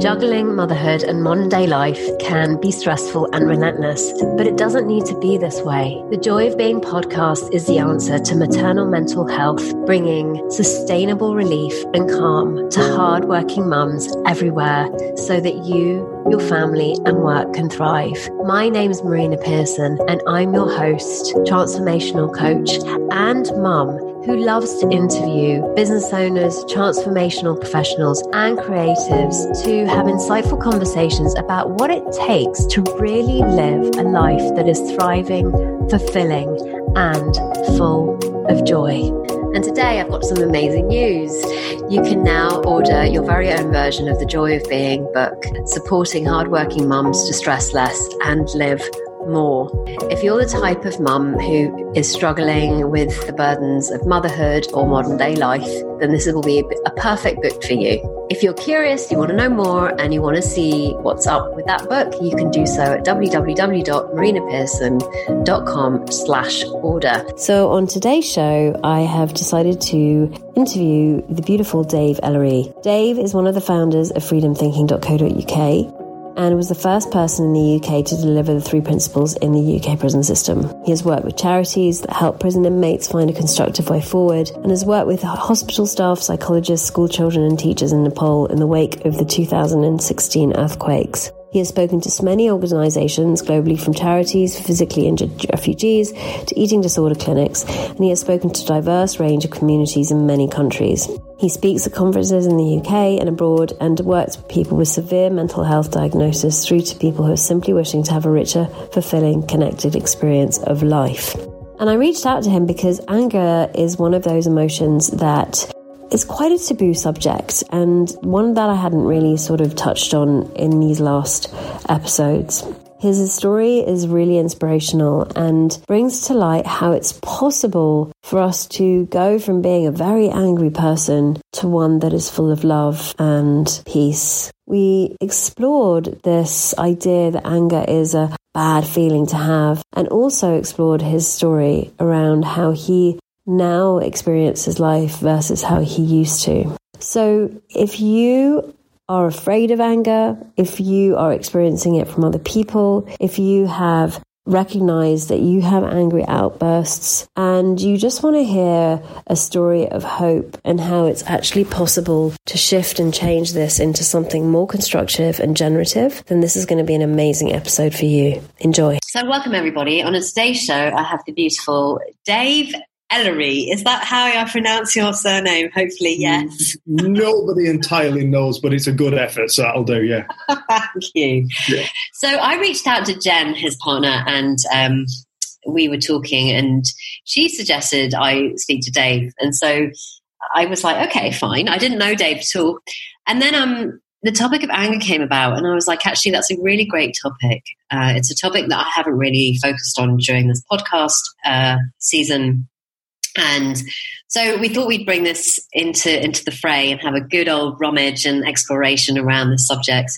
Juggling motherhood and modern day life can be stressful and relentless, but it doesn't need to be this way. The Joy of Being podcast is the answer to maternal mental health, bringing sustainable relief and calm to hardworking mums everywhere so that you, your family, and work can thrive. My name is Marina Pearson, and I'm your host, transformational coach, and mum who loves to interview business owners, transformational professionals, and creatives to have insightful conversations about what it takes to really live a life that is thriving, fulfilling, and full of joy. And today I've got some amazing news. You can now order your very own version of the Joy of Being book, supporting hardworking mums to stress less and live more. If you're the type of mum who is struggling with the burdens of motherhood or modern day life, then this will be a perfect book for you. If you're curious, you want to know more, and you want to see what's up with that book, you can do so at www.marinapearson.com slash order. So on today's show, I have decided to interview the beautiful Dave Elleray. Dave is one of the founders of freedomthinking.co.uk and was the first person in the UK to deliver the three principles in the UK prison system. He has worked with charities that help prison inmates find a constructive way forward and has worked with hospital staff, psychologists, school children, and teachers in Nepal in the wake of the 2016 earthquakes. He has spoken to many organisations globally, from charities for physically injured refugees to eating disorder clinics, and he has spoken to a diverse range of communities in many countries. He speaks at conferences in the UK and abroad and works with people with severe mental health diagnosis through to people who are simply wishing to have a richer, fulfilling, connected experience of life. And I reached out to him because anger is one of those emotions that it's quite a taboo subject and one that I hadn't really sort of touched on in these last episodes. His story is really inspirational and brings to light how it's possible for us to go from being a very angry person to one that is full of love and peace. We explored this idea that anger is a bad feeling to have and also explored his story around how he now experiences life versus how he used to. So if you are afraid of anger, if you are experiencing it from other people, if you have recognized that you have angry outbursts and you just want to hear a story of hope and how it's actually possible to shift and change this into something more constructive and generative, then this is going to be an amazing episode for you. Enjoy. So, welcome everybody. On today's show, I have the beautiful Dave Elleray. Is that how I pronounce your surname? Hopefully, yes. Nobody entirely knows, but it's a good effort, so that'll do, yeah. Thank you. Yeah. So I reached out to Jen, his partner, and um, we were talking, and she suggested I speak to Dave. And so I was like, okay, fine. I didn't know Dave at all. And then um, the topic of anger came about, and I was like, actually, that's a really great topic. Uh, it's a topic that I haven't really focused on during this podcast uh, season and so we thought we'd bring this into into the fray and have a good old rummage and exploration around this subject.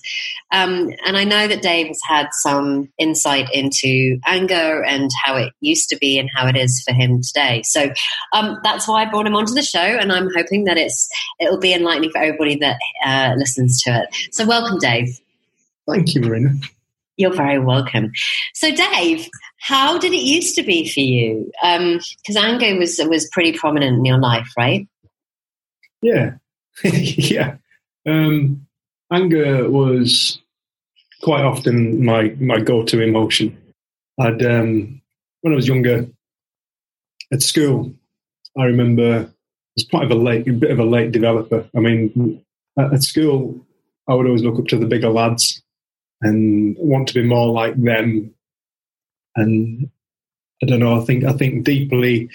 Um, and I know that Dave has had some insight into anger and how it used to be and how it is for him today. So um, that's why I brought him onto the show, and I'm hoping that it's it'll be enlightening for everybody that uh, listens to it. So welcome, Dave. Thank you, Marina. You're very welcome. So, Dave, how did it used to be for you? Because um, anger was was pretty prominent in your life, right? Yeah, yeah. Um, anger was quite often my my go to emotion. I'd um, when I was younger at school, I remember I was quite of a late, a bit of a late developer. I mean, at, at school, I would always look up to the bigger lads and want to be more like them. And I don't know. I think I think deeply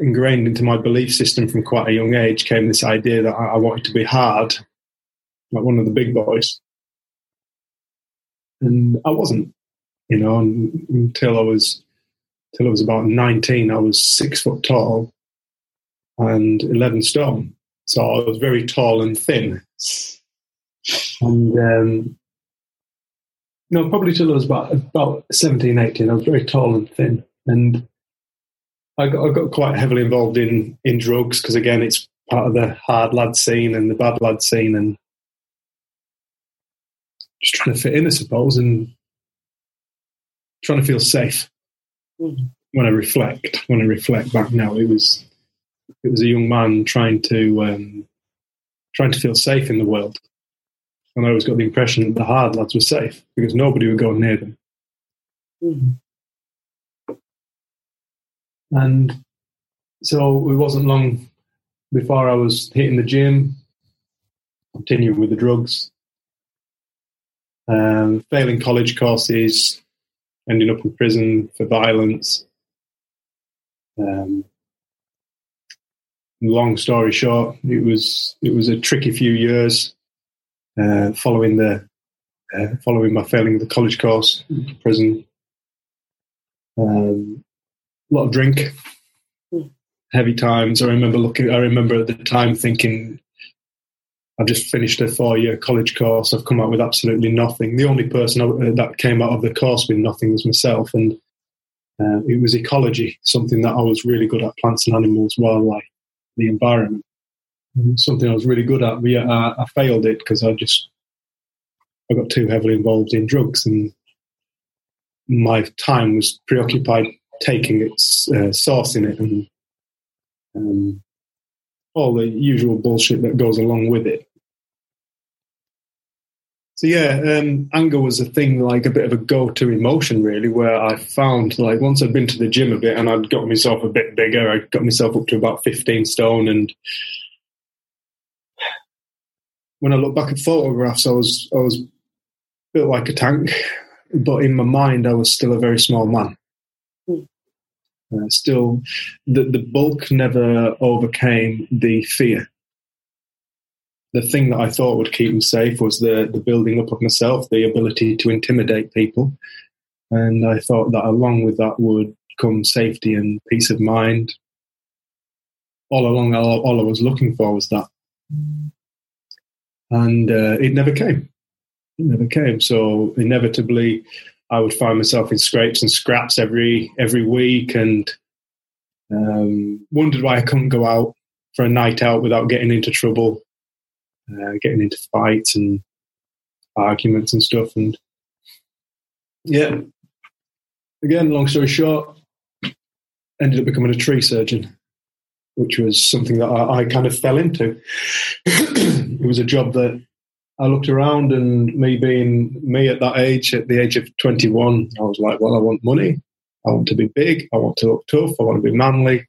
ingrained into my belief system from quite a young age came this idea that I, I wanted to be hard, like one of the big boys, and I wasn't. You know, until I was until I was about nineteen, I was six foot tall and eleven stone. So I was very tall and thin. And um, no, probably till I was about about 17, 18. I was very tall and thin, and I got, I got quite heavily involved in in drugs because again, it's part of the hard lad scene and the bad lad scene, and just trying to fit in, I suppose, and trying to feel safe. Mm. When I reflect, when I reflect back now, it was it was a young man trying to um, trying to feel safe in the world, and I always got the impression that the hard lads were safe because nobody would go near them. Mm. And so it wasn't long before I was hitting the gym, continuing with the drugs, um, failing college courses, ending up in prison for violence. Um, long story short, it was it was a tricky few years uh, following the uh, following my failing the college course, prison. Um, a lot of drink, heavy times. I remember looking. I remember at the time thinking, I've just finished a four-year college course. I've come out with absolutely nothing. The only person uh, that came out of the course with nothing was myself, and uh, it was ecology, something that I was really good at: plants and animals, wildlife, the environment. Something I was really good at, but yeah, I, I failed it because I just I got too heavily involved in drugs, and my time was preoccupied taking its uh, source in it and um, all the usual bullshit that goes along with it. So yeah, um, anger was a thing, like a bit of a go-to emotion, really, where I found like once I'd been to the gym a bit and I'd got myself a bit bigger, I got myself up to about fifteen stone, and when I look back at photographs, I was I was built like a tank, but in my mind, I was still a very small man. Uh, still, the, the bulk never overcame the fear. The thing that I thought would keep me safe was the, the building up of myself, the ability to intimidate people. And I thought that along with that would come safety and peace of mind. All along, all, all I was looking for was that. And uh, it never came. It never came. So inevitably, I would find myself in scrapes and scraps every every week, and um, wondered why I couldn't go out for a night out without getting into trouble, uh, getting into fights and arguments and stuff. And yeah, again, long story short, ended up becoming a tree surgeon, which was something that I, I kind of fell into. it was a job that I looked around and me being me at that age, at the age of 21, I was like, well, I want money. I want to be big. I want to look tough. I want to be manly.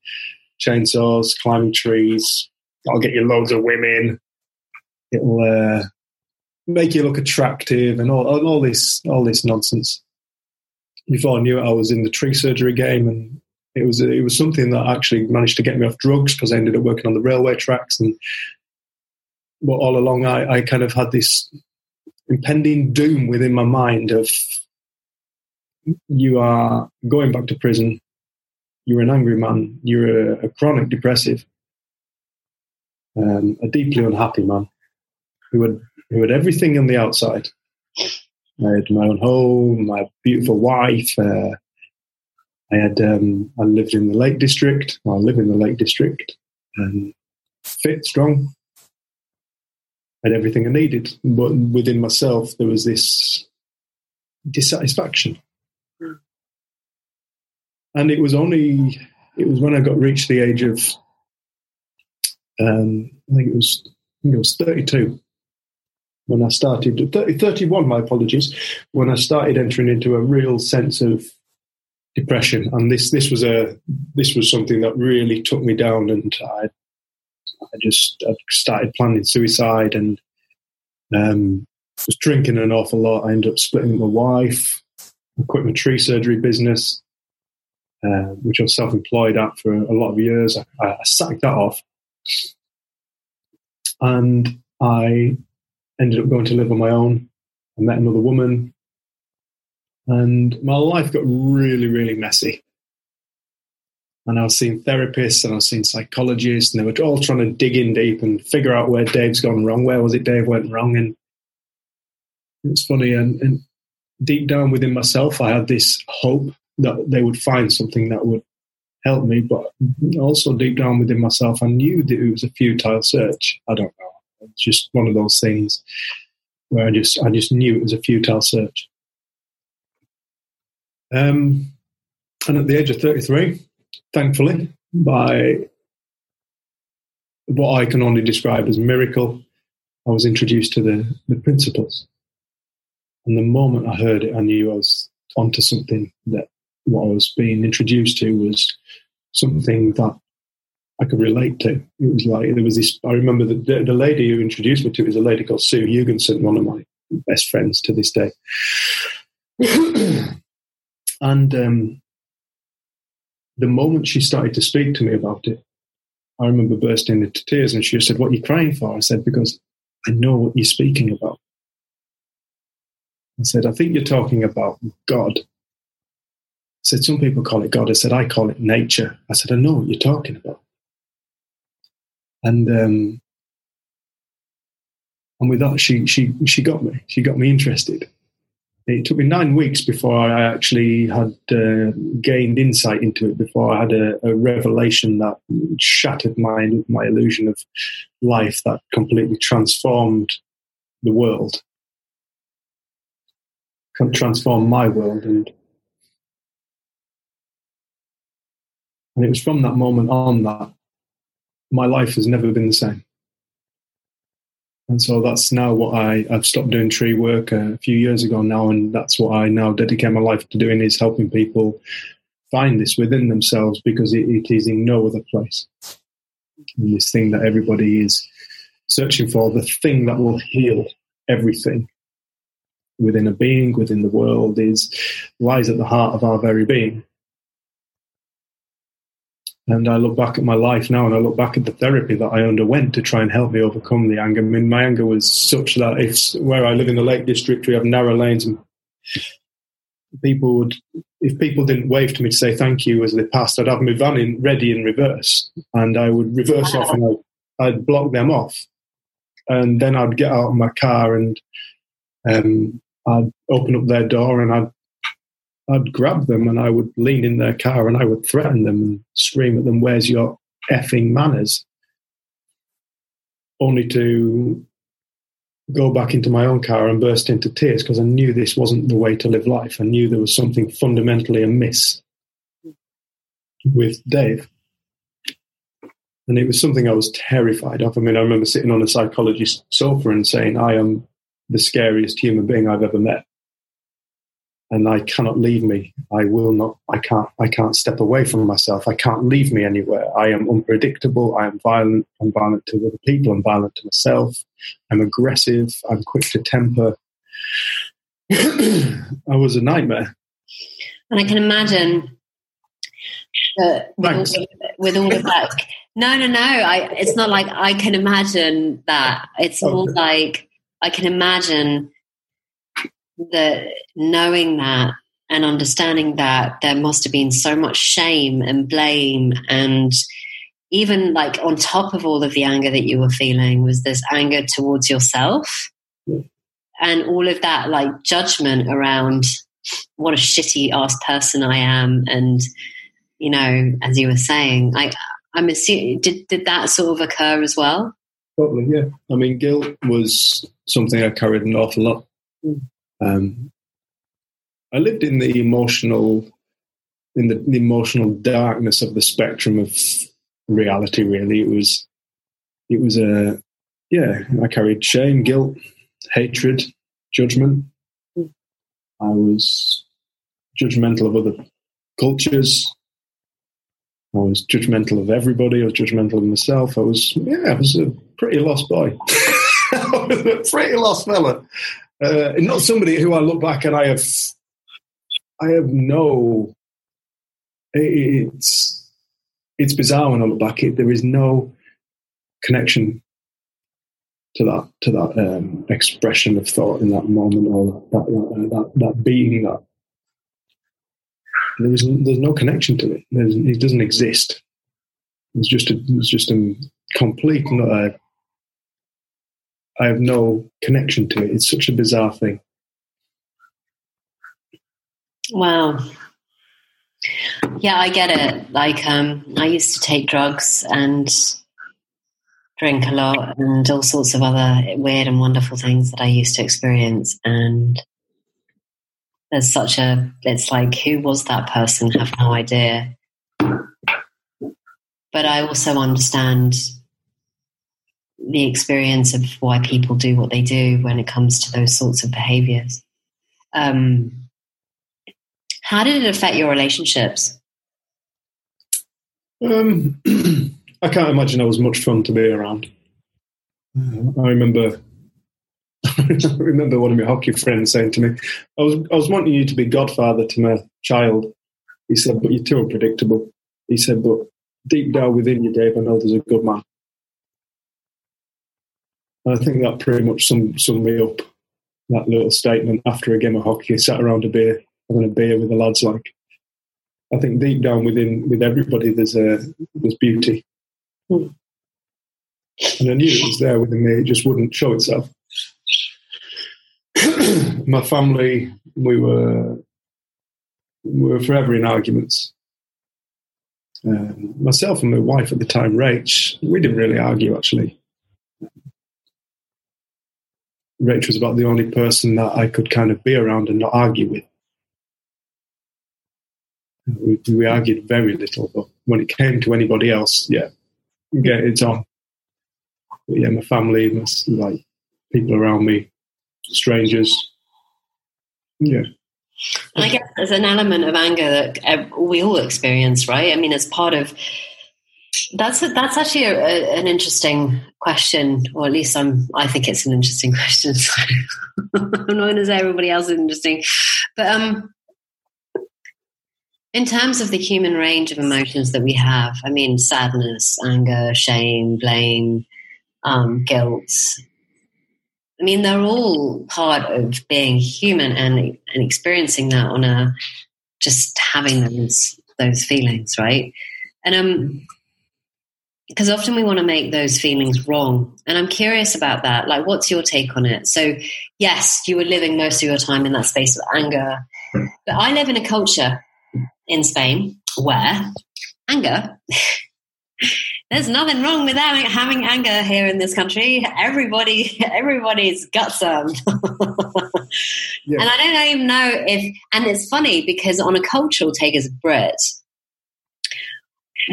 Chainsaws, climbing trees. I'll get you loads of women. It'll uh, make you look attractive and all, all this, all this nonsense. Before I knew it, I was in the tree surgery game, and it was it was something that actually managed to get me off drugs because I ended up working on the railway tracks and but all along I, I kind of had this impending doom within my mind of you are going back to prison, you're an angry man, you're a, a chronic depressive, um, a deeply unhappy man who had who had everything on the outside. I had my own home, my beautiful wife. Uh, I had um, I lived in the Lake District. I live in the Lake District, and fit, strong, had everything I needed. But within myself, there was this dissatisfaction. And it was only, it was when I got reached the age of, um, I think it was, I think it was 32 when I started, 30, 31, my apologies, when I started entering into a real sense of depression. And this, this was a, this was something that really took me down and I I just I started planning suicide and um, was drinking an awful lot. I ended up splitting with my wife. I quit my tree surgery business, uh, which I was self-employed at for a lot of years. I, I sacked that off, and I ended up going to live on my own. I met another woman, and my life got really, really messy and I was seeing therapists and I was seeing psychologists, and they were all trying to dig in deep and figure out where Dave's gone wrong. Where was it Dave went wrong? And it's funny, and, and deep down within myself, I had this hope that they would find something that would help me, but also deep down within myself, I knew that it was a futile search. I don't know. It's just one of those things. where I just I just knew it was a futile search. Um, and at the age of 33, thankfully, by what I can only describe as miracle, I was introduced to the, the principles. And the moment I heard it, I knew I was onto something that what I was being introduced to was something that I could relate to. It was like there was this. I remember the, the, the lady who introduced me to it was a lady called Sue Hugenson, one of my best friends to this day. and um, the moment she started to speak to me about it, I remember bursting into tears, and she said, "What are you crying for?" I said, "Because I know what you're speaking about." I said, "I think you're talking about God." I said, "Some people call it God." I said, "I call it nature." I said, "I know what you're talking about." And um, and with that, she she she got me. She got me interested. It took me nine weeks before I actually had uh, gained insight into it. Before I had a, a, revelation that shattered my my illusion of life, that completely transformed the world, transformed my world, and and it was from that moment on that my life has never been the same. And so that's now what I, I've stopped doing tree work uh, a few years ago now, and that's what I now dedicate my life to doing is helping people find this within themselves because it, it is in no other place. And this thing that everybody is searching for, the thing that will heal everything within a being, within the world, is lies at the heart of our very being. And I look back at my life now and I look back at the therapy that I underwent to try and help me overcome the anger. I mean, my anger was such that if where I live in the Lake District, we have narrow lanes and people would, if people didn't wave to me to say thank you as they passed, I'd have my van in ready in reverse and I would reverse off and I'd, I'd, block them off. And then I'd get out of my car and um, I'd open up their door and I'd I'd grab them and I would lean in their car and I would threaten them and scream at them, Where's your effing manners? Only to go back into my own car and burst into tears because I knew this wasn't the way to live life. I knew there was something fundamentally amiss with Dave. And it was something I was terrified of. I mean, I remember sitting on a psychologist's sofa and saying, I am the scariest human being I've ever met and I cannot leave me. I will not. I can't. I can't step away from myself. I can't leave me anywhere. I am unpredictable. I am violent. I'm violent to other people. I'm violent to myself. I'm aggressive. I'm quick to temper. I was a nightmare. And I can imagine that with all, of, with all, of, that. No, no, no. I, it's not like I can imagine that. It's oh, more like I can imagine that knowing that and understanding that there must have been so much shame and blame and even like on top of all of the anger that you were feeling was this anger towards yourself yeah. and all of that like judgment around what a shitty ass person I am and you know as you were saying I I'm assuming did did that sort of occur as well Probably, yeah. I mean, guilt was something I carried an awful lot. Mm. Um, I lived in the emotional, in the, the emotional darkness of the spectrum of reality. Really, it was, it was a, yeah. I carried shame, guilt, hatred, judgment. I was judgmental of other cultures. I was judgmental of everybody. I was judgmental of myself. I was, yeah, I was a pretty lost boy. I was a pretty lost fella uh, not somebody who I look back and I have, I have no. It's it's bizarre when I look back. It, there is no connection to that to that um, expression of thought in that moment or that that, that, that being that there's no connection to it. There's, it doesn't exist. It's just a it's just a complete uh, I have no connection to it. It's such a bizarre thing. Wow. Yeah, I get it. Like, um, I used to take drugs and drink a lot and all sorts of other weird and wonderful things that I used to experience. And there's such a, it's like, who was that person? I have no idea. But I also understand the experience of why people do what they do when it comes to those sorts of behaviors. Um, how did it affect your relationships? Um, I can't imagine I was much fun to be around. I remember, I remember one of my hockey friends saying to me, "I was I was wanting you to be godfather to my child." He said, "But you're too unpredictable." He said, "But deep down within you, Dave, I know there's a good man." And I think that pretty much summed, summed me up. That little statement after a game of hockey, sat around a beer, having a beer with the lads. Like, I think deep down within with everybody, there's a there's beauty and I knew it was there within me, it just wouldn't show itself. my family, we were we were forever in arguments. Um, myself and my wife at the time, Rach, we didn't really argue actually. Rach was about the only person that I could kind of be around and not argue with. We, we argued very little, but when it came to anybody else, yeah, get it on. But yeah, my family, my, like people around me, strangers. Yeah. And I guess there's an element of anger that we all experience, right? I mean, as part of that's a, that's actually a, a, an interesting question, or at least I'm. I think it's an interesting question. I'm not going to say everybody else is interesting, but um, in terms of the human range of emotions that we have, I mean, sadness, anger, shame, blame, um, guilt. I mean, they're all part of being human and, and experiencing that on a just having those those feelings, right? And um, because often we want to make those feelings wrong, and I'm curious about that. Like, what's your take on it? So, yes, you were living most of your time in that space of anger, but I live in a culture in Spain where anger, there's nothing wrong with having, anger here in this country. Everybody, everybody's got some. yeah. And I don't even know if, and it's funny because on a cultural take as a Brit,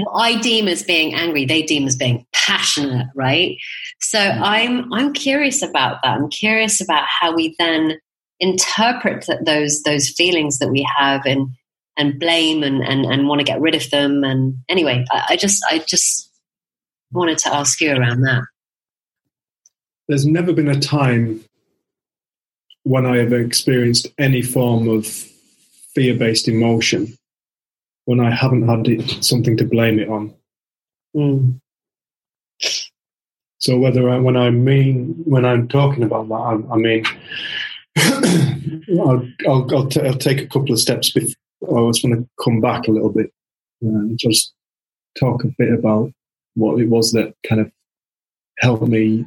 what I deem as being angry, they deem as being passionate, right? So mm. I'm I'm curious about that. I'm curious about how we then interpret those those feelings that we have in and blame and, and, and want to get rid of them. And anyway, I, I just I just wanted to ask you around that. There's never been a time when I have experienced any form of fear-based emotion when I haven't had it, something to blame it on. Mm. So whether I, when I mean when I'm talking about that, I, I mean I'll, I'll, I'll, t- I'll, take a couple of steps before, I just want to come back a little bit and just talk a bit about what it was that kind of helped me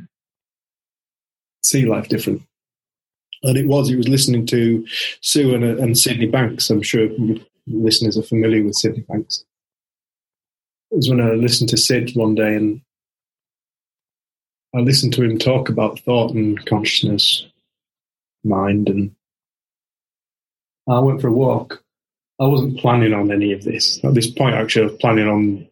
see life different. And it was, it was listening to Sue and, and Sydney Banks. I'm sure listeners are familiar with Sydney Banks. It was when I listened to Sid one day and I listened to him talk about thought and consciousness, mind, and I went for a walk I wasn't planning on any of this. At this point, actually, I was planning on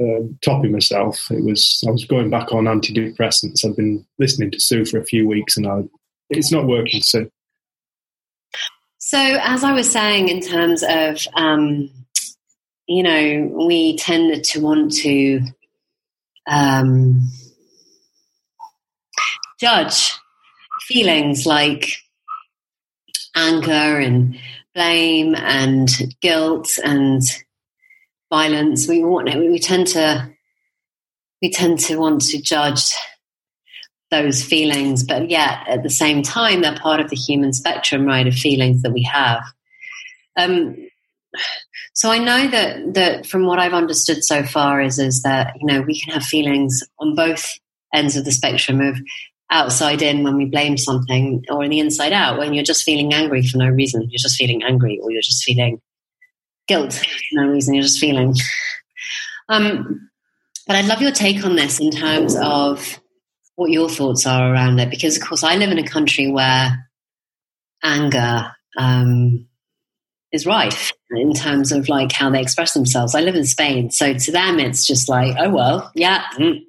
uh, topping myself. It was I was going back on antidepressants. I've been listening to Sue for a few weeks, and I, it's not working. So, so as I was saying, in terms of um, you know, we tend to want to um, judge feelings like anger and blame and guilt and violence. We want we tend to we tend to want to judge those feelings, but yet at the same time they're part of the human spectrum, right, of feelings that we have. Um, so I know that that from what I've understood so far is is that you know we can have feelings on both ends of the spectrum of outside in when we blame something or in the inside out when you're just feeling angry for no reason. You're just feeling angry or you're just feeling guilt for no reason. You're just feeling. Um, but I'd love your take on this in terms of what your thoughts are around it, because of course I live in a country where anger um, is rife in terms of like how they express themselves. I live in Spain, so to them it's just like, oh well, yeah, mm,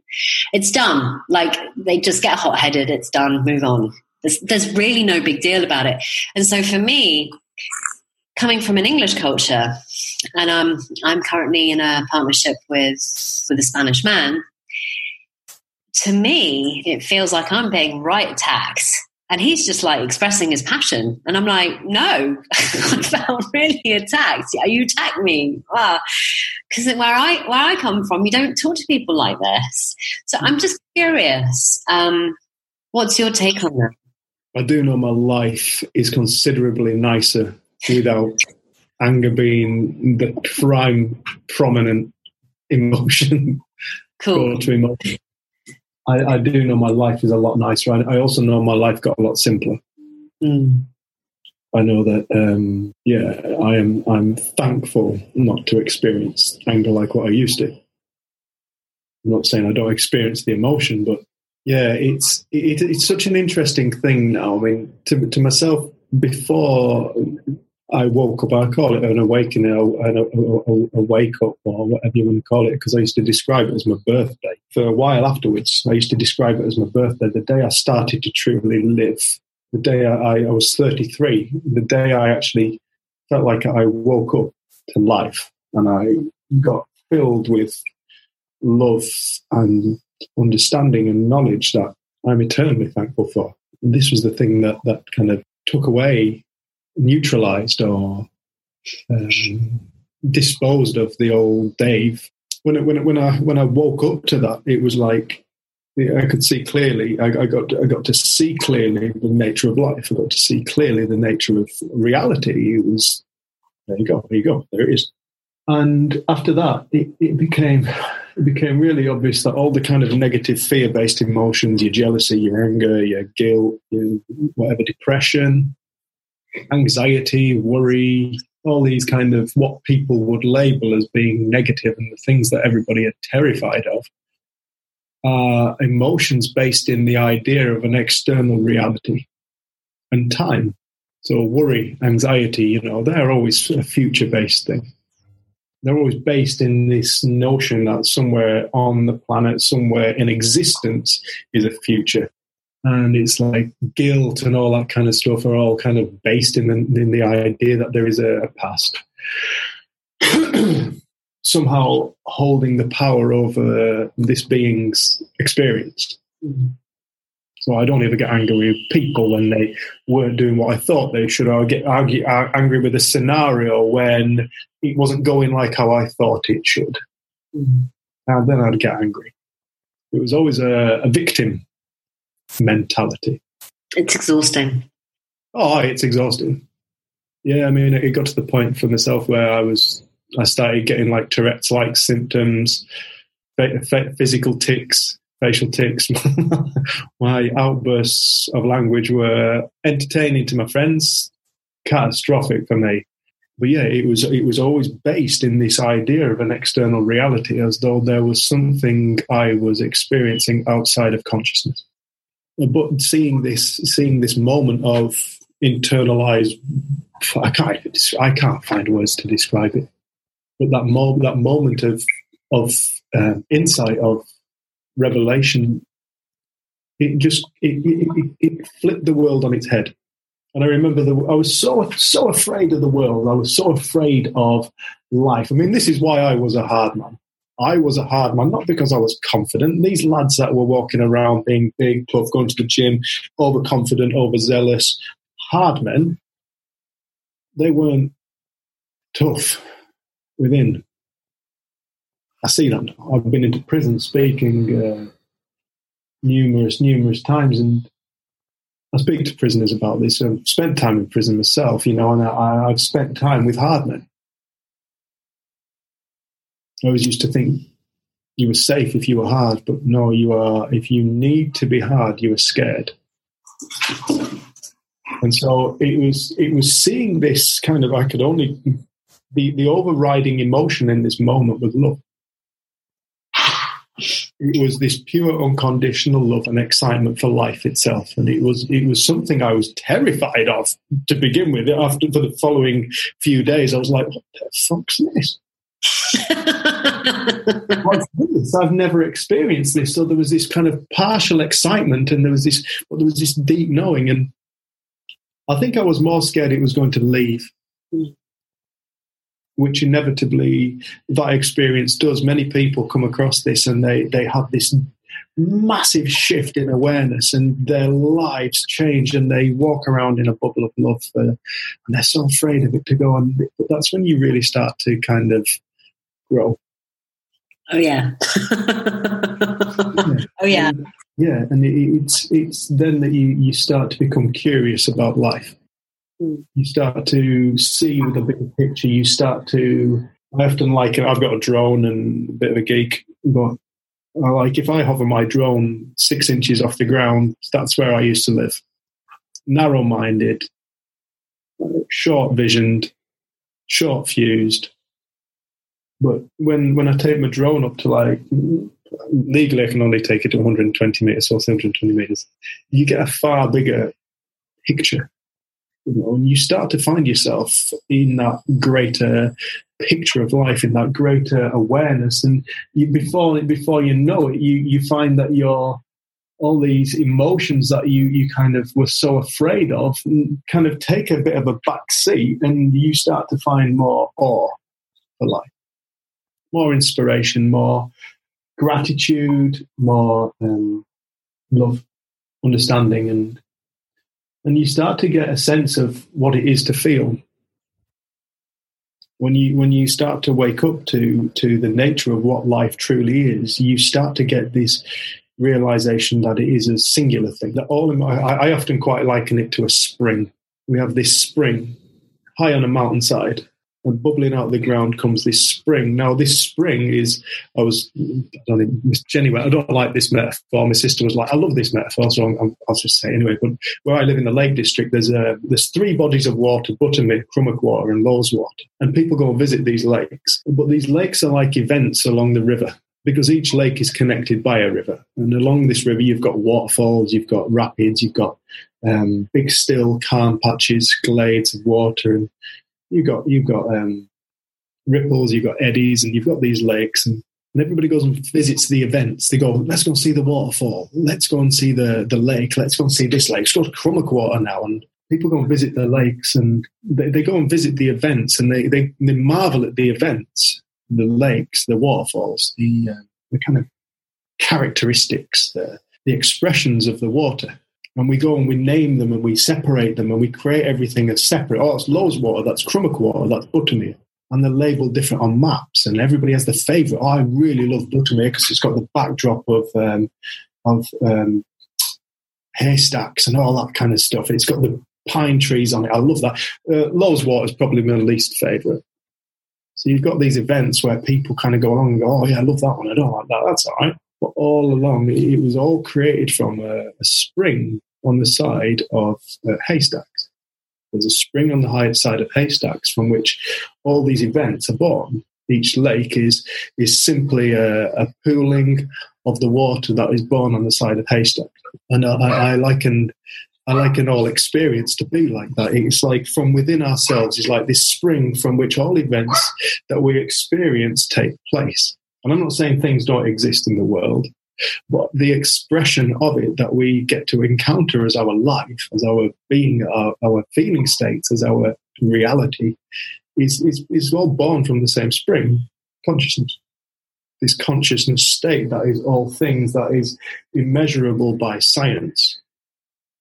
it's done. Like they just get hot headed, it's done, move on. There's, there's really no big deal about it. And so for me, coming from an English culture, and um, I'm currently in a partnership with with a Spanish man. To me, it feels like I'm paying right tax. and he's just like expressing his passion. And I'm like, no, I felt really attacked. You attacked me. Because ah. where I where I come from, you don't talk to people like this. So I'm just curious. Um, what's your take on that? I do know my life is considerably nicer without anger being the prime prominent emotion. Cool. To emotion. I, I, do know my life is a lot nicer. I, I also know my life got a lot simpler. Mm. I know that, um, yeah, I am. I'm thankful not to experience anger like what I used to. I'm not saying I don't experience the emotion, but yeah, it's it, it's such an interesting thing now. I mean, to to myself before I woke up. I call it an awakening, a, a, a, wake up, or whatever you want to call it, because I used to describe it as my birthday. For a while afterwards, I used to describe it as my birthday. The day I started to truly live, the day I, I was 33, the day I actually felt like I woke up to life and I got filled with love and understanding and knowledge that I'm eternally thankful for. And this was the thing that, that kind of took away neutralized or um, disposed of the old Dave. When it, when it, when I when I woke up to that, it was like I could see clearly. I, I, got I got to see clearly the nature of life. I got to see clearly the nature of reality. It was there. You go. There you go. There it is. And after that, it, it became it became really obvious that all the kind of negative fear based emotions, your jealousy, your anger, your guilt, your whatever depression, anxiety, worry, all these kind of what people would label as being negative and the things that everybody are terrified of are emotions based in the idea of an external reality and time. So worry, anxiety, you know, they're always a future based thing. They're always based in this notion that somewhere on the planet, somewhere in existence is a future and it's like guilt and all that kind of stuff are all kind of based in the, in the idea that there is a, a past. Somehow holding the power over this being's experience. So I don't ever get angry with people when they weren't doing what I thought they should. I get argue, angry with a scenario when it wasn't going like how I thought it should. Mm-hmm. And then I'd get angry. It was always a, a victim mentality. It's exhausting. Oh, it's exhausting. Yeah, I mean, it got to the point for myself where I was, I started getting like Tourette's like symptoms, physical tics, facial tics. my outbursts of language were entertaining to my friends, catastrophic for me. But yeah, it was it was always based in this idea of an external reality, as though there was something I was experiencing outside of consciousness but seeing this seeing this moment of internalized I can't I can't find words to describe it. But that moment that moment of of um, insight of revelation it just it, it, it, flipped the world on its head. And I remember the, I was so so afraid of the world. I was so afraid of life. I mean this is why I was a hard man I was a hard man, not because I was confident. These lads that were walking around being big, tough, going to the gym, overconfident, overzealous, hard men, they weren't tough within. I see that. I've been into prison speaking uh, numerous, numerous times, and I speak to prisoners about this. I've spent time in prison myself, you know, and I, I've spent time with hard men I always used to think you were safe if you were hard, but no, you are. If you need to be hard, you are scared. And so it was. It was seeing this kind of. I could only the the overriding emotion in this moment was love. it was this pure unconditional love and excitement for life itself and it was it was something i was terrified of to begin with after for the following few days i was like what the fuck's this this? I've never experienced this. So there was this kind of partial excitement, and there was this, but there was this deep knowing. And I think I was more scared it was going to leave, which inevitably that experience does. Many people come across this and they, they have this massive shift in awareness and their lives change and they walk around in a bubble of love for, and they're so afraid of it to go on. But that's when you really start to kind of grow. Oh yeah. yeah. Oh yeah. Yeah, and it's it's then that you, you start to become curious about life. Mm. You start to see the bigger picture. You start to. I often like I've got a drone and a bit of a geek, but I like if I hover my drone six inches off the ground, that's where I used to live. Narrow-minded, short-visioned, short-fused. But when when I take my drone up to like legally I can only take it to 120 meters or 120 meters. You get a far bigger picture, you know, and you start to find yourself in that greater picture of life, in that greater awareness, and you, before before you know it, you you find that you're all these emotions that you you kind of were so afraid of kind of take a bit of a back seat and you start to find more awe for life more inspiration more gratitude, more um, love, understanding, and and you start to get a sense of what it is to feel when you when you start to wake up to to the nature of what life truly is. You start to get this realization that it is a singular thing. That all in I, I often quite liken it to a spring. We have this spring high on a mountainside and bubbling out of the ground comes this spring. Now, this spring is, I was, I don't know, Miss Jenny, I don't like this metaphor. My sister was like, I love this metaphor, so i will just say anyway. But where I live in the Lake District, there's a, there's three bodies of water, Buttermere, Crummock Water and Laws Loweswater. And people go and visit these lakes. But these lakes are like events along the river because each lake is connected by a river. And along this river, you've got waterfalls, you've got rapids, you've got um, big, still, calm patches, glades of water. And you've got you've got um, ripples, you've got eddies, and you've got these lakes, and, and everybody goes and visits the events. They go, let's go see the waterfall, let's go and see the the lake, let's go and see this lake. Go to Crummock now, and people go and visit the lakes, and they, they go and visit the events, and they, they they marvel at the events, the lakes, the waterfalls, the uh, the kind of characteristics, the the expressions of the water and we go and we name them and we separate them and we create everything as separate. Oh, it's Loweswater, that's Crummock Water, that's Buttermere. And they're labeled different on maps, and everybody has the favourite. Oh, I really love Buttermere because it's got the backdrop of um, of um, haystacks and all that kind of stuff. It's got the pine trees on it. I love that. Uh, Loweswater is probably my least favourite. So you've got these events where people kind of go along and go, "Oh yeah, I love that one. I don't like that. That's all right." But all along, it was all created from a, a spring on the side of uh, haystacks. There's a spring on the high side of haystacks from which all these events are born. Each lake is is simply a, a pooling of the water that is born on the side of haystacks. And I, I liken I liken all experience to be like that. It's like from within ourselves It's like this spring from which all events that we experience take place. And I'm not saying things don't exist in the world, but the expression of it that we get to encounter as our life, as our being, our, our feeling states, as our reality, is, is, is all born from the same spring, consciousness. This consciousness state that is all things, that is immeasurable by science.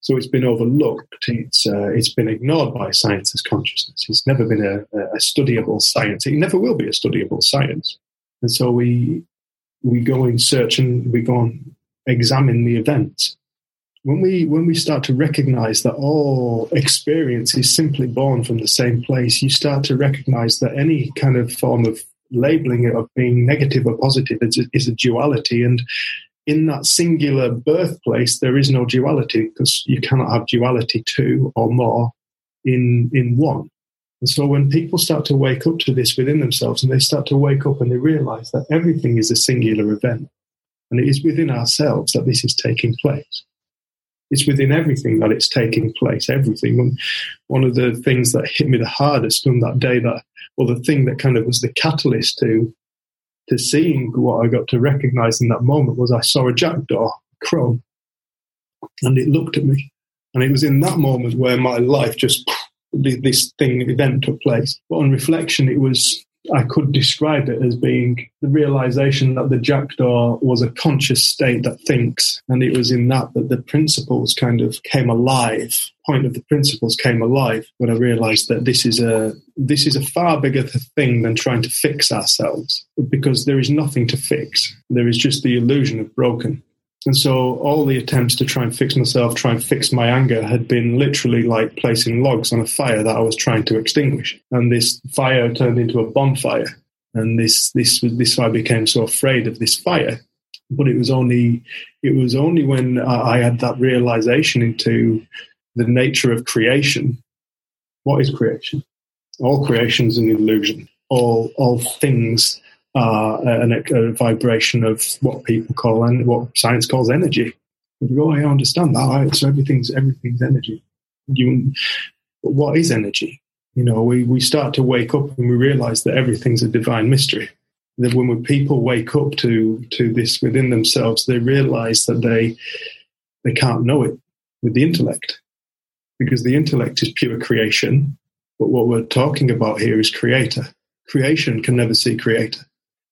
So it's been overlooked. It's uh, it's been ignored by science as consciousness. It's never been a, a studyable science. It never will be a studyable science. And so we we go in search and we go and examine the events. When we when we start to recognize that all experience is simply born from the same place, you start to recognize that any kind of form of labeling it of being negative or positive is a, is a duality. And in that singular birthplace, there is no duality because you cannot have duality two or more in in one. And so when people start to wake up to this within themselves and they start to wake up and they realize that everything is a singular event, And it is within ourselves that this is taking place. It's within everything that it's taking place, everything. One of the things that hit me the hardest on that day that, well, the thing that kind of was the catalyst to, to seeing what I got to recognize in that moment was I saw a jackdaw, crow, and it looked at me. And it was in that moment where my life just, this thing, event took place. But on reflection, it was I could describe it as being the realization that the jackdaw was a conscious state that thinks. And it was in that that the principles kind of came alive. Point of the principles came alive when I realized that this is a this is a far bigger thing than trying to fix ourselves because there is nothing to fix. There is just the illusion of broken. And so all the attempts to try and fix myself, try and fix my anger had been literally like placing logs on a fire that I was trying to extinguish. And this fire turned into a bonfire. And this, this, this, I became so afraid of this fire. But it was only, it was only when I had that realization into the nature of creation. What is creation? All creation is an illusion. All, all things Uh, are a, a, vibration of what people call and what science calls energy. We go, oh, I understand that. Right? So everything's everything's energy. You, what is energy? You know, we, we start to wake up and we realize that everything's a divine mystery. That when people wake up to to this within themselves, they realize that they they can't know it with the intellect because the intellect is pure creation. But what we're talking about here is creator. Creation can never see creator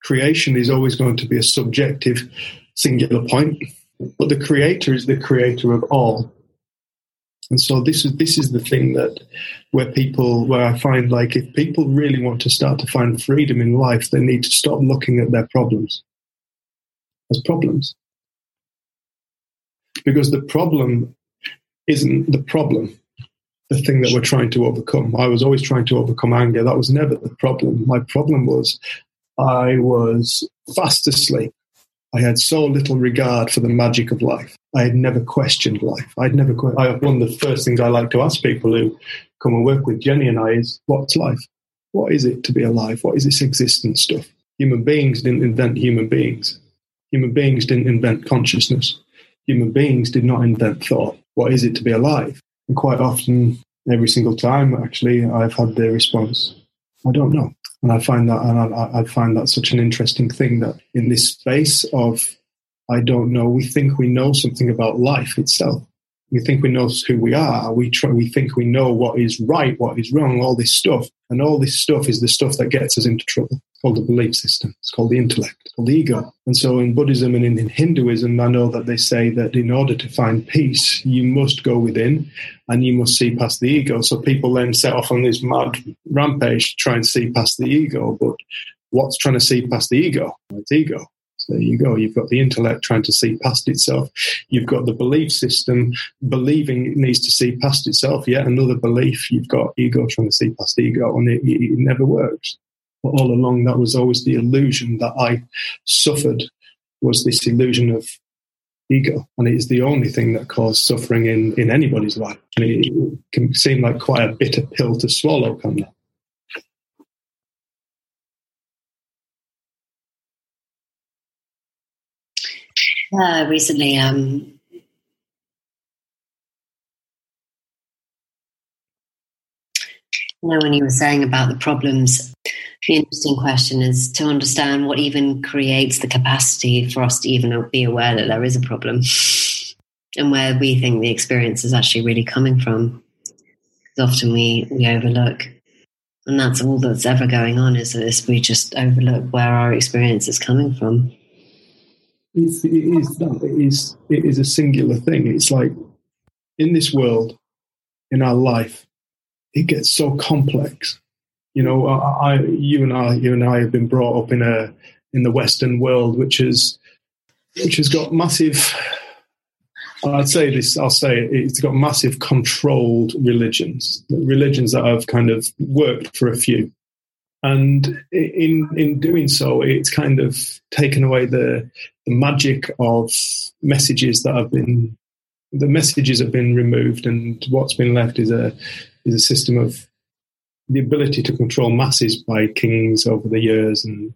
creation is always going to be a subjective, singular point, but the creator is the creator of all. And so this is this is the thing that where people where I find like if people really want to start to find freedom in life, they need to stop looking at their problems as problems. Because the problem isn't the problem, the thing that we're trying to overcome. I was always trying to overcome anger. That was never the problem. My problem was I was fast asleep. I had so little regard for the magic of life. I had never questioned life. I'd never. I, one of the first things I like to ask people who come and work with Jenny and I is, "What's life? What is it to be alive? What is this existence stuff?" Human beings didn't invent human beings. Human beings didn't invent consciousness. Human beings did not invent thought. What is it to be alive? And quite often, every single time, actually, I've had the response, "I don't know." And I find that, and I, I find that such an interesting thing that in this space of, I don't know, we think we know something about life itself. We think we know who we are. We try, we think we know what is right, what is wrong, all this stuff. And all this stuff is the stuff that gets us into trouble called the belief system. It's called the intellect, called the ego. And so in Buddhism and in Hinduism, I know that they say that in order to find peace, you must go within and you must see past the ego. So people then set off on this mad rampage to try and see past the ego. But what's trying to see past the ego? It's ego. So there you go. You've got the intellect trying to see past itself. You've got the belief system believing it needs to see past itself. Yet another belief. You've got ego trying to see past ego, and it, it never works. But all along, that was always the illusion that I suffered was this illusion of ego. And it is the only thing that caused suffering in, in anybody's life. And it can seem like quite a bitter pill to swallow, can it? Uh, recently, um, you know, when you were saying about the problems the interesting question is to understand what even creates the capacity for us to even be aware that there is a problem and where we think the experience is actually really coming from. Because often we, we overlook. And that's all that's ever going on is that we just overlook where our experience is coming from. It's, it, is, it, is, it is a singular thing. It's like in this world, in our life, it gets so complex you know, I, you and I, you and I have been brought up in a in the Western world, which is which has got massive. I'd say this. I'll say it, it's got massive controlled religions, religions that have kind of worked for a few, and in in doing so, it's kind of taken away the the magic of messages that have been the messages have been removed, and what's been left is a is a system of the ability to control masses by kings over the years and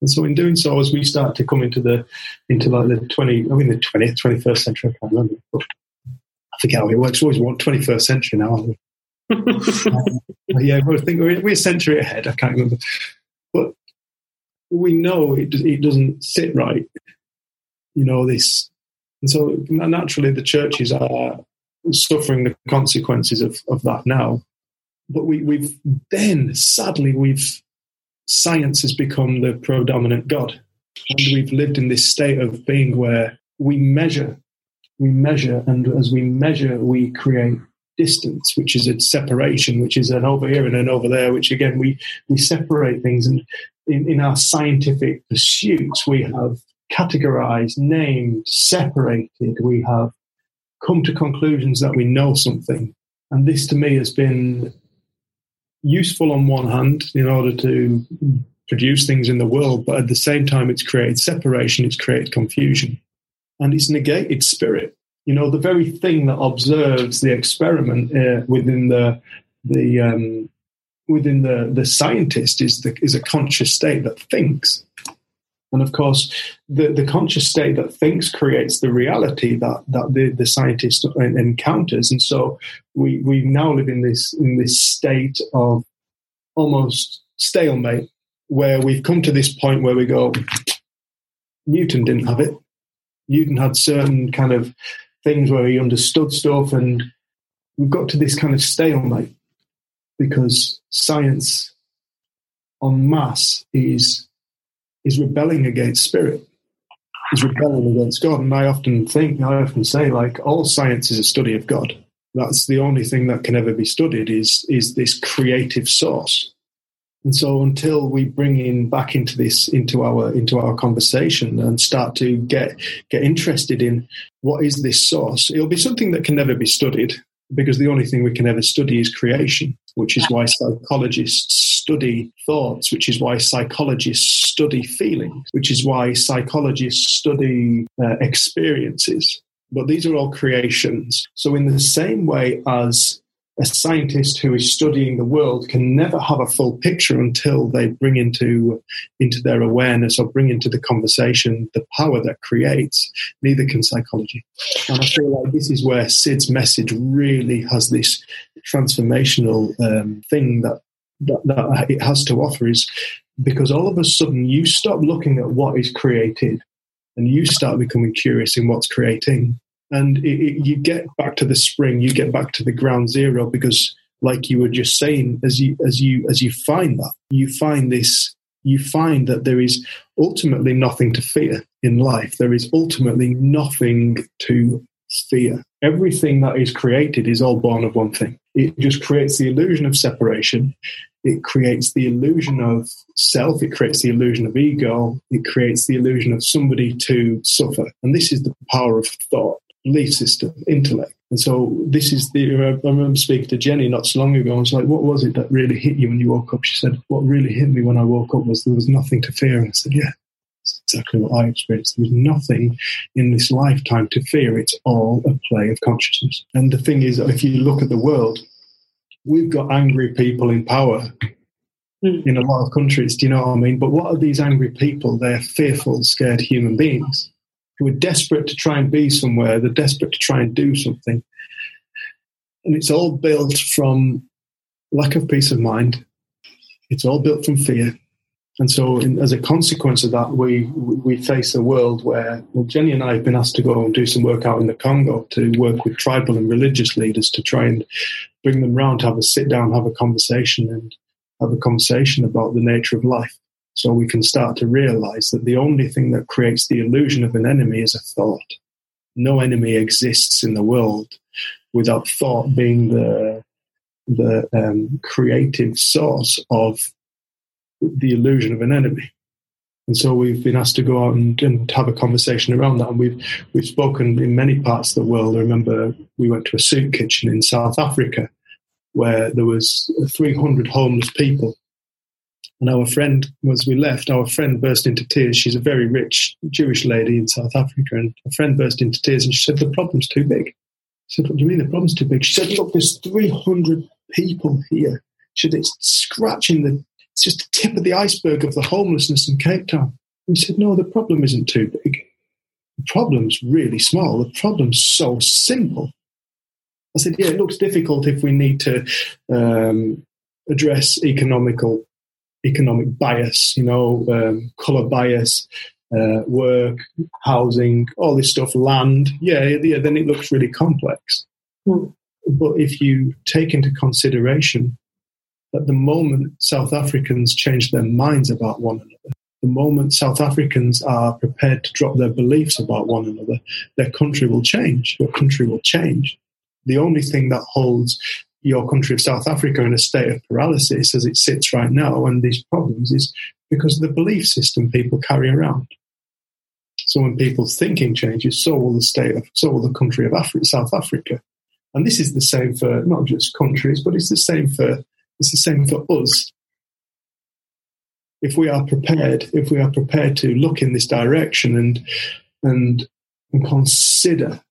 And so in doing so, as we start to come into the into like the twenty, I mean the twentieth, twenty first century, I can't remember. But I forget how it works. Always want twenty first century now. um, yeah, I think we're, we're a century ahead. I can't remember, but we know it it doesn't sit right. You know this, and so naturally the churches are suffering the consequences of, of that now. But we, we've then sadly we've science has become the predominant God. And we've lived in this state of being where we measure, we measure, and as we measure, we create distance, which is a separation, which is an over here and an over there, which again, we, we separate things. And in, in our scientific pursuits, we have categorized, named, separated, we have come to conclusions that we know something. And this to me has been useful on one hand in order to produce things in the world, but at the same time, it's created separation, it's created confusion, and it's negated spirit. You know, the very thing that observes the experiment uh, within the the um, within the the scientist is the is a conscious state that thinks. And of course, the, the conscious state that thinks creates the reality that, that the, the scientist encounters. And so we, we now live in this, in this state of almost stalemate where we've come to this point where we go, Newton didn't have it. Newton had certain kind of things where he understood stuff, and we've got to this kind of stalemate because science en masse is is rebelling against spirit, is rebelling against God. And I often think, I often say, like, all science is a study of God. That's the only thing that can ever be studied is, is this creative source. And so until we bring in back into this, into our, into our conversation and start to get, get interested in what is this source, it'll be something that can never be studied because the only thing we can ever study is creation, which is why psychologists study thoughts, which is why psychologists study feelings, which is why psychologists study uh, experiences. But these are all creations. So, in the same way as a scientist who is studying the world can never have a full picture until they bring into into their awareness or bring into the conversation the power that creates. Neither can psychology. And i feel like this is where Syd's message really has this transformational um, thing that, that that it has to offer is because all of a sudden you stop looking at what is created and you start becoming curious in what's creating and it, it, you get back to the spring you get back to the ground zero because like you were just saying as you as you as you find that you find this you find that there is ultimately nothing to fear in life. There is ultimately nothing to fear. Everything that is created is all born of one thing. It just creates the illusion of separation. It creates the illusion of self, it creates the illusion of ego, it creates the illusion of somebody to suffer. And this is the power of thought belief system, intellect. And so this is the, I remember speaking to Jenny not so long ago. I was like, what was it that really hit you when you woke up? She said, what really hit me when I woke up was there was nothing to fear. And I said, yeah, that's exactly what I experienced. There was nothing in this lifetime to fear. It's all a play of consciousness. And the thing is, if you look at the world, we've got angry people in power mm. in a lot of countries. Do you know what I mean? But what are these angry people? They're fearful, scared human beings who are desperate to try and be somewhere. They're desperate to try and do something. And it's all built from lack of peace of mind. It's all built from fear. And so, in, as a consequence of that, we we face a world where well, Jenny and I have been asked to go and do some work out in the Congo to work with tribal and religious leaders to try and bring them round to have a sit down, have a conversation, and have a conversation about the nature of life. So we can start to realize that the only thing that creates the illusion of an enemy is a thought. No enemy exists in the world without thought being the the um, creative source of the illusion of an enemy. And so we've been asked to go out and, and, have a conversation around that. And we've we've spoken in many parts of the world. I remember we went to a soup kitchen in South Africa where there was 300 homeless people and our friend, as we left, our friend burst into tears. She's a very rich Jewish lady in South Africa. And a friend burst into tears and she said, The problem's too big. I said, What do you mean the problem's too big? She said, Look, there's 300 people here. She said, It's scratching the it's just the tip of the iceberg of the homelessness in Cape Town. We said, no, the problem isn't too big. The problem's really small. The problem's so simple. I said, yeah, it looks difficult if we need to um, address economical economic bias, you know, um, color bias, uh, work, housing, all this stuff, land. Yeah, yeah, then it looks really complex. Mm. But if you take into consideration that the moment South Africans change their minds about one another, the moment South Africans are prepared to drop their beliefs about one another, their country will change. Your country will change. The only thing that holds your country of South Africa in a state of paralysis as it sits right now and these problems is because of the belief system people carry around. So when people's thinking changes, so will the state of, so will the country of Africa, South Africa. And this is the same for not just countries, but it's the same for it's the same for us. If we are prepared, if we are prepared to look in this direction and and and consider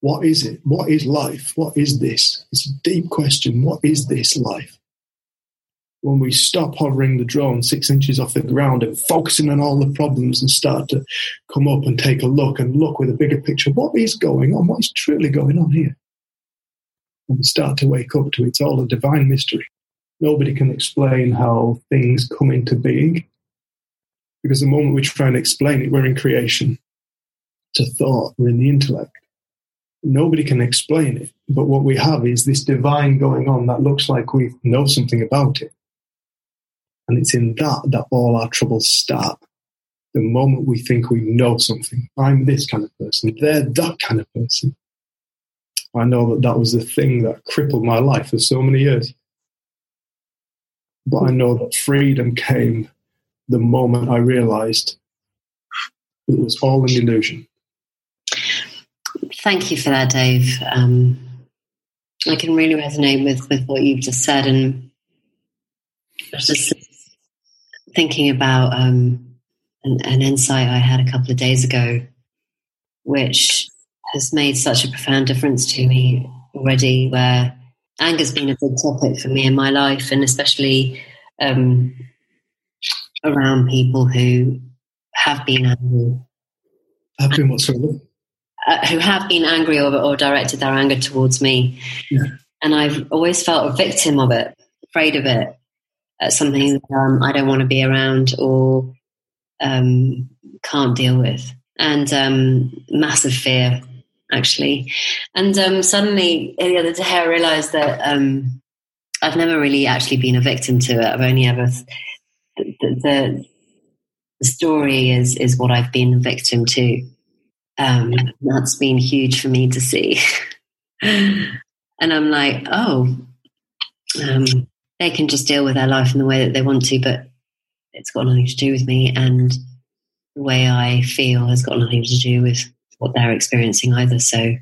what is it? What is life? What is this? It's a deep question. What is this life? When we stop hovering the drone six inches off the ground and focusing on all the problems and start to come up and take a look and look with a bigger picture, what is going on? What is truly going on here? and we start to wake up to it's all a divine mystery. Nobody can explain how things come into being because the moment we try and explain it, we're in creation. To thought, we're in the intellect. Nobody can explain it, but what we have is this divine going on that looks like we know something about it. And it's in that that all our troubles start. The moment we think we know something, I'm this kind of person, they're that kind of person. I know that that was the thing that crippled my life for so many years. But I know that freedom came the moment I realized it was all an illusion. Thank you for that, Dave. Um, I can really resonate with, with what you've just said. And I was just thinking about um, an, an insight I had a couple of days ago, which has made such a profound difference to me already, where anger's been a big topic for me in my life, and especially um, around people who have been angry. Have been what uh, who have been angry or, or, directed their anger towards me. Yeah. And I've always felt a victim of it, afraid of it, uh, something that um, I don't want to be around or um, can't deal with. And um, massive fear actually. And um, suddenly the other day, I realized that um, I've never really actually been a victim to it. I've only ever the, the, the story is is what I've been a victim to. Um, that's been huge for me to see. and I'm like, oh, um, they can just deal with their life in the way that they want to, but it's got nothing to do with me. And the way I feel has got nothing to do with what they're experiencing either. So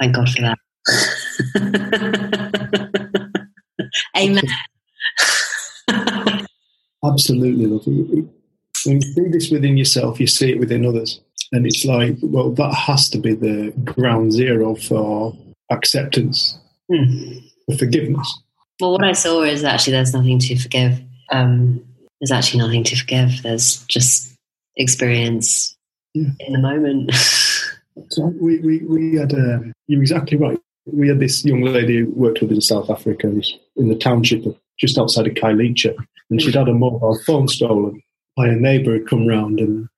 thank God for that. Amen. Absolutely, lovely. When you see this within yourself, you see it within others. And it's like, well, that has to be the ground zero for acceptance, mm. for forgiveness. Well, what I saw is actually there's nothing to forgive. Um, there's actually nothing to forgive. There's just experience yeah. in the moment. so we, we, we had, um, you're exactly right. We had this young lady who worked with in South Africa in the township of just outside of Khayelitsha, and she'd had a mobile phone stolen by a neighbour who'd come round and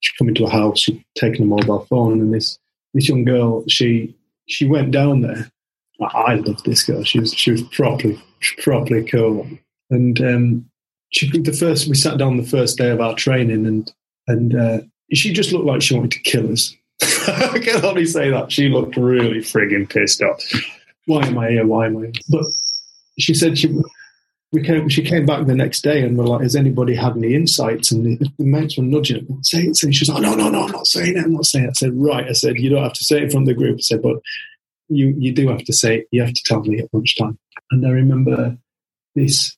she'd come into a house, she'd taken a mobile phone, and this, this young girl, she she went down there. I loved this girl. She was she was properly properly cool. And um, she the first we sat down the first day of our training, and and uh, she just looked like she wanted to kill us. I can only say that. She looked really frigging pissed off. Why am I here? Why am I here? But she said she we came, she came back the next day and we're like, has anybody had any insights? And the, the mates were nudging her, say it. And she's like, no, no, no, I'm not saying it. I'm not saying it. I said, right. I said, you don't have to say it from the group. I said, but you, you do have to say it. You have to tell me at lunchtime. And I remember this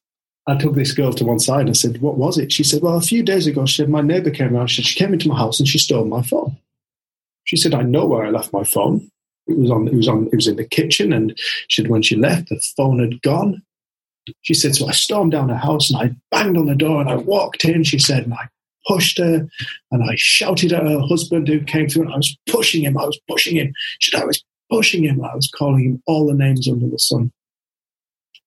I took this girl to one side and I said, What was it? She said, Well, a few days ago, she said, My neighbor came around. She, she came into my house and she stole my phone. She said, I know where I left my phone. It was on, it was on, it was in the kitchen. And she said, when she left, the phone had gone. She said, so I stormed down her house and I banged on the door and I walked in, she said, and I pushed her and I shouted at her husband who came through and I was pushing him, I was pushing him. She said, I was pushing him, I was calling him all the names under the sun.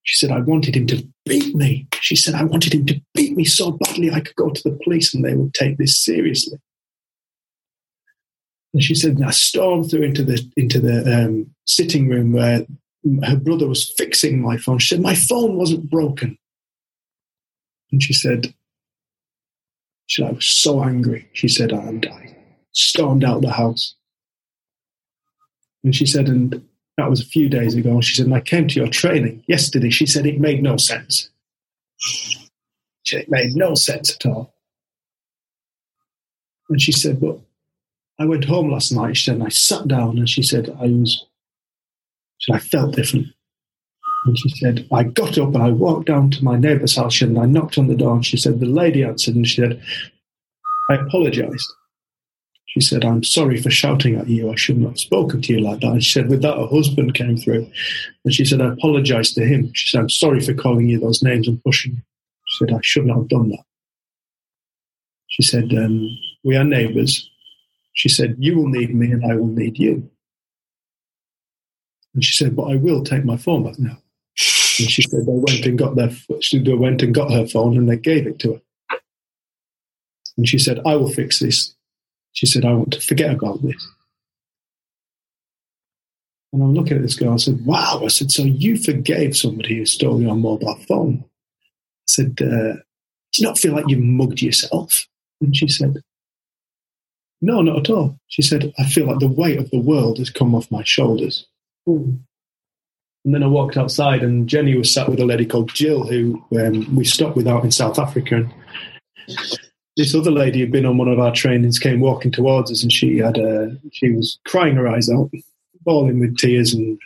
She said, I wanted him to beat me. She said, I wanted him to beat me so badly I could go to the police and they would take this seriously. And she said, and I stormed through into the into the um, sitting room where her brother was fixing my phone. She said, My phone wasn't broken. And she said, she said, I was so angry. She said, and I stormed out of the house. And she said, and that was a few days ago. And she said, and I came to your training yesterday. She said, it made no sense. She said, it made no sense at all. And she said, but I went home last night. She said, and I sat down and she said, I was, said, I felt different. And she said, I got up and I walked down to my neighbour's house and I knocked on the door and she said, the lady answered and she said, I apologised. She said, I'm sorry for shouting at you. I shouldn't have spoken to you like that. And she said, with that, her husband came through. And she said, I apologised to him. She said, I'm sorry for calling you those names and pushing you. She said, I should not have done that. She said, um, we are neighbours. She said, you will need me and I will need you. And she said, but I will take my phone back now. And she said they went and got their they went and got her phone and they gave it to her. And she said, I will fix this. She said, I want to forget about this. And I'm looking at this girl. I said, Wow. I said, So you forgave somebody who stole your mobile phone? I said, uh, Do you not feel like you mugged yourself? And she said, No, not at all. She said, I feel like the weight of the world has come off my shoulders. And then I walked outside, and Jenny was sat with a lady called Jill, who um, we stopped with out in South Africa. And this other lady had been on one of our trainings, came walking towards us, and she had a, she was crying her eyes out, bawling with tears. And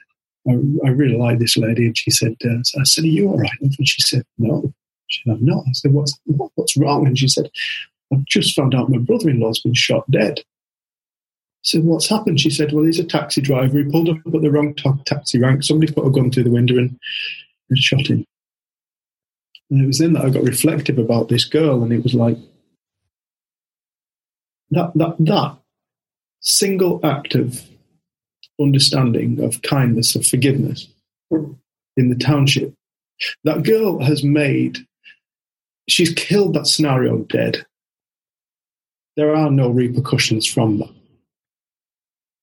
I, I really like this lady. And she said, uh, I said, "Are you all right?" And she said, "No." She said, "I'm not." I said, "What's what's wrong?" And she said, "I've just found out my brother-in-law's been shot dead." Said, What's happened? She said, Well, he's a taxi driver. He pulled up at the wrong taxi rank. Somebody put a gun through the window and, and shot him. And it was then that I got reflective about this girl, and it was like that that that single act of understanding, of kindness, of forgiveness in the township. That girl has made she's killed that scenario dead. There are no repercussions from that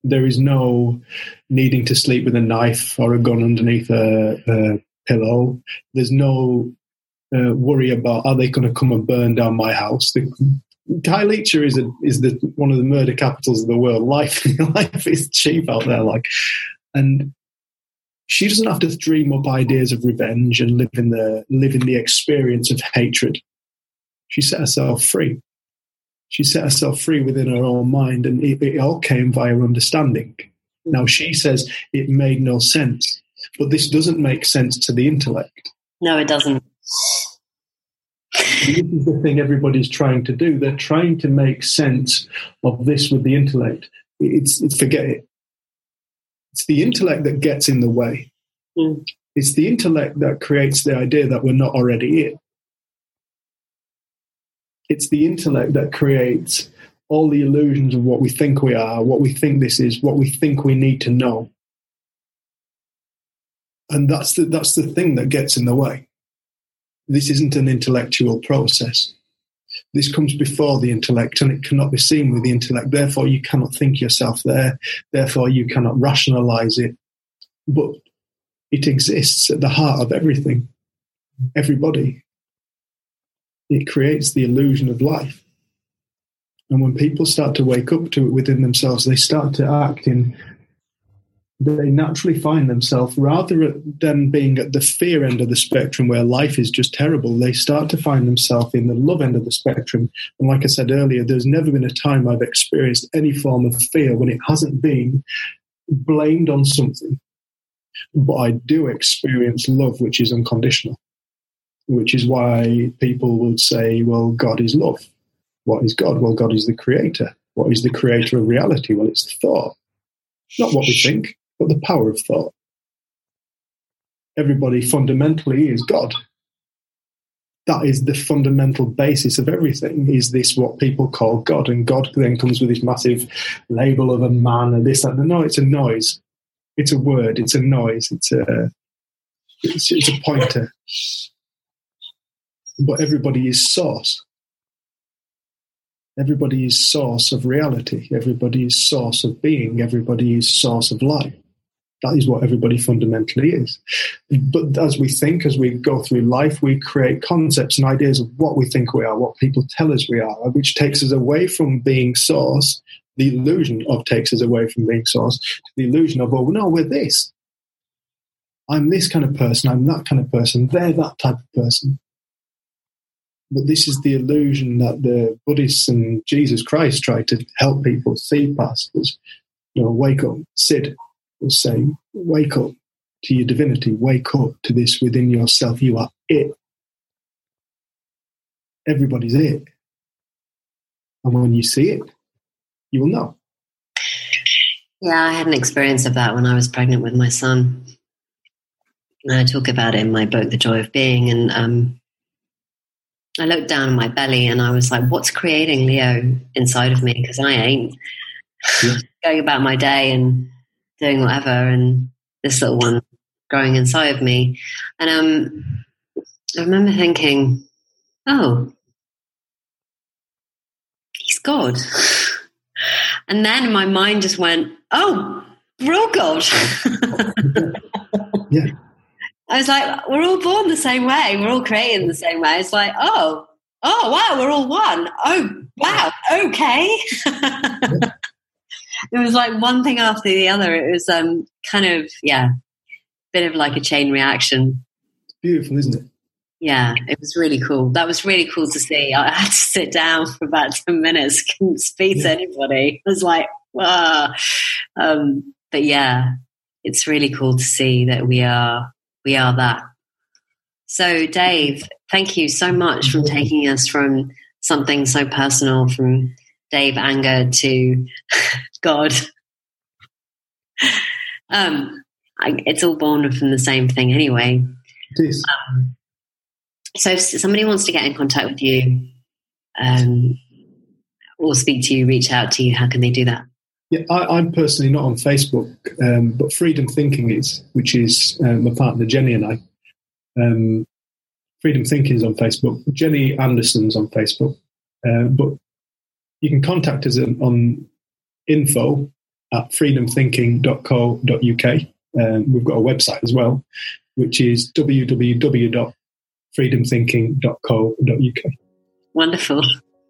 there is no needing to sleep with a knife or a gun underneath a, a pillow. There's no uh, worry about are they going to come and burn down my house. The, Khayelitsha is a, is the one of the murder capitals of the world. Life life is cheap out there, like, and she doesn't have to dream up ideas of revenge and live in the live in the experience of hatred. She set herself free she set herself free within her own mind, and it, it all came via understanding. Now, she says it made no sense, but this doesn't make sense to the intellect. No, it doesn't. this is the thing everybody's trying to do. They're trying to make sense of this with the intellect. It's, it's forget it. It's the intellect that gets in the way. Mm. It's the intellect that creates the idea that we're not already it it's the intellect that creates all the illusions of what we think we are, what we think this is, what we think we need to know. And that's the, that's the thing that gets in the way. This isn't an intellectual process. This comes before the intellect and it cannot be seen with the intellect. Therefore, you cannot think yourself there. Therefore, you cannot rationalize it. But it exists at the heart of everything, everybody it creates the illusion of life. And when people start to wake up to it within themselves, they start to act in, they naturally find themselves, rather than being at the fear end of the spectrum where life is just terrible, they start to find themselves in the love end of the spectrum. And like I said earlier, there's never been a time I've experienced any form of fear when it hasn't been blamed on something. But I do experience love, which is unconditional which is why people would say, well, God is love. What is God? Well, God is the creator. What is the creator of reality? Well, it's thought. Not what we think, but the power of thought. everybody fundamentally is God. That is the fundamental basis of everything. Is this what people call God? And God then comes with this massive label of a man and this, that. No, it's a noise. It's a word. It's a noise. It's a it's, it's a pointer. But everybody is source. Everybody is source of reality. Everybody is source of being. Everybody is source of life. That is what everybody fundamentally is. But as we think, as we go through life, we create concepts and ideas of what we think we are, what people tell us we are, which takes us away from being source. The illusion of takes us away from being source to the illusion of, oh, no, we're this. I'm this kind of person, I'm that kind of person, they're that type of person. But this is the illusion that the Buddhists and Jesus Christ tried to help people see past was, you know, wake up, Syd, was saying, wake up to your divinity, wake up to this within yourself. You are it. Everybody's it. And when you see it, you will know. Yeah, I had an experience of that when I was pregnant with my son. And I talk about it in my book, The Joy of Being. And um, I looked down on my belly and I was like, what's creating Leo inside of me? Because I ain't yeah. going about my day and doing whatever, and this little one growing inside of me. And um, I remember thinking, oh, he's God. And then my mind just went, oh, we're God. yeah. I was like, we're all born the same way. We're all created the same way. It's like, oh, oh, wow, we're all one. Oh, wow, okay. it was like one thing after the other. It was um, kind of yeah, bit of like a chain reaction. It's beautiful, isn't it? Yeah, it was really cool. That was really cool to see. I had to sit down for about ten minutes, couldn't speak yeah. to anybody. I was like, wow. Um, but yeah, it's really cool to see that we are we are that. So, Dave, thank you so much for taking us from something so personal, from Dave Anger to God. um, I, it's all born from the same thing anyway. It is. Um, so if somebody wants to get in contact with you um, or speak to you, reach out to you, how can they do that? Yeah, I, am personally not on Facebook, um, but Freedom Thinking is, which is uh, my partner Jenny and I. Um, Freedom Thinking is on Facebook. Jenny Anderson's on Facebook, uh, but you can contact us on info at freedomthinking.co.uk. Um, we've got a website as well, which is www.freedomthinking.co.uk. Wonderful.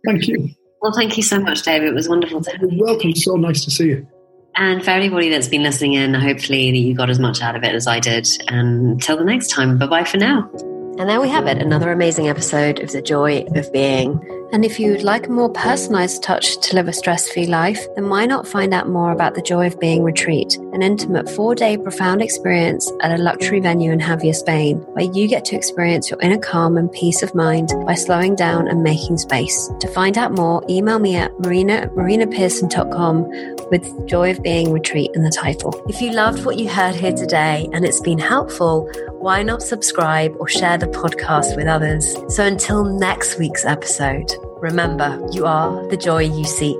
Thank you. Well, thank you so much, David. It was wonderful to have you. Welcome. So nice to see you. And for everybody that's been listening in, hopefully that you got as much out of it as I did. And until the next time, bye bye for now. And there we have it, another amazing episode of The Joy of Being. And if you'd like a more personalized touch to live a stress free life, then why not find out more about the Joy of Being retreat, an intimate four day profound experience at a luxury venue in Jávea, Spain, where you get to experience your inner calm and peace of mind by slowing down and making space. To find out more, email me at marina marinapearson.com with Joy of Being retreat in the title. If you loved what you heard here today and it's been helpful, why not subscribe or share the podcast with others? So until next week's episode, remember you are the joy you seek.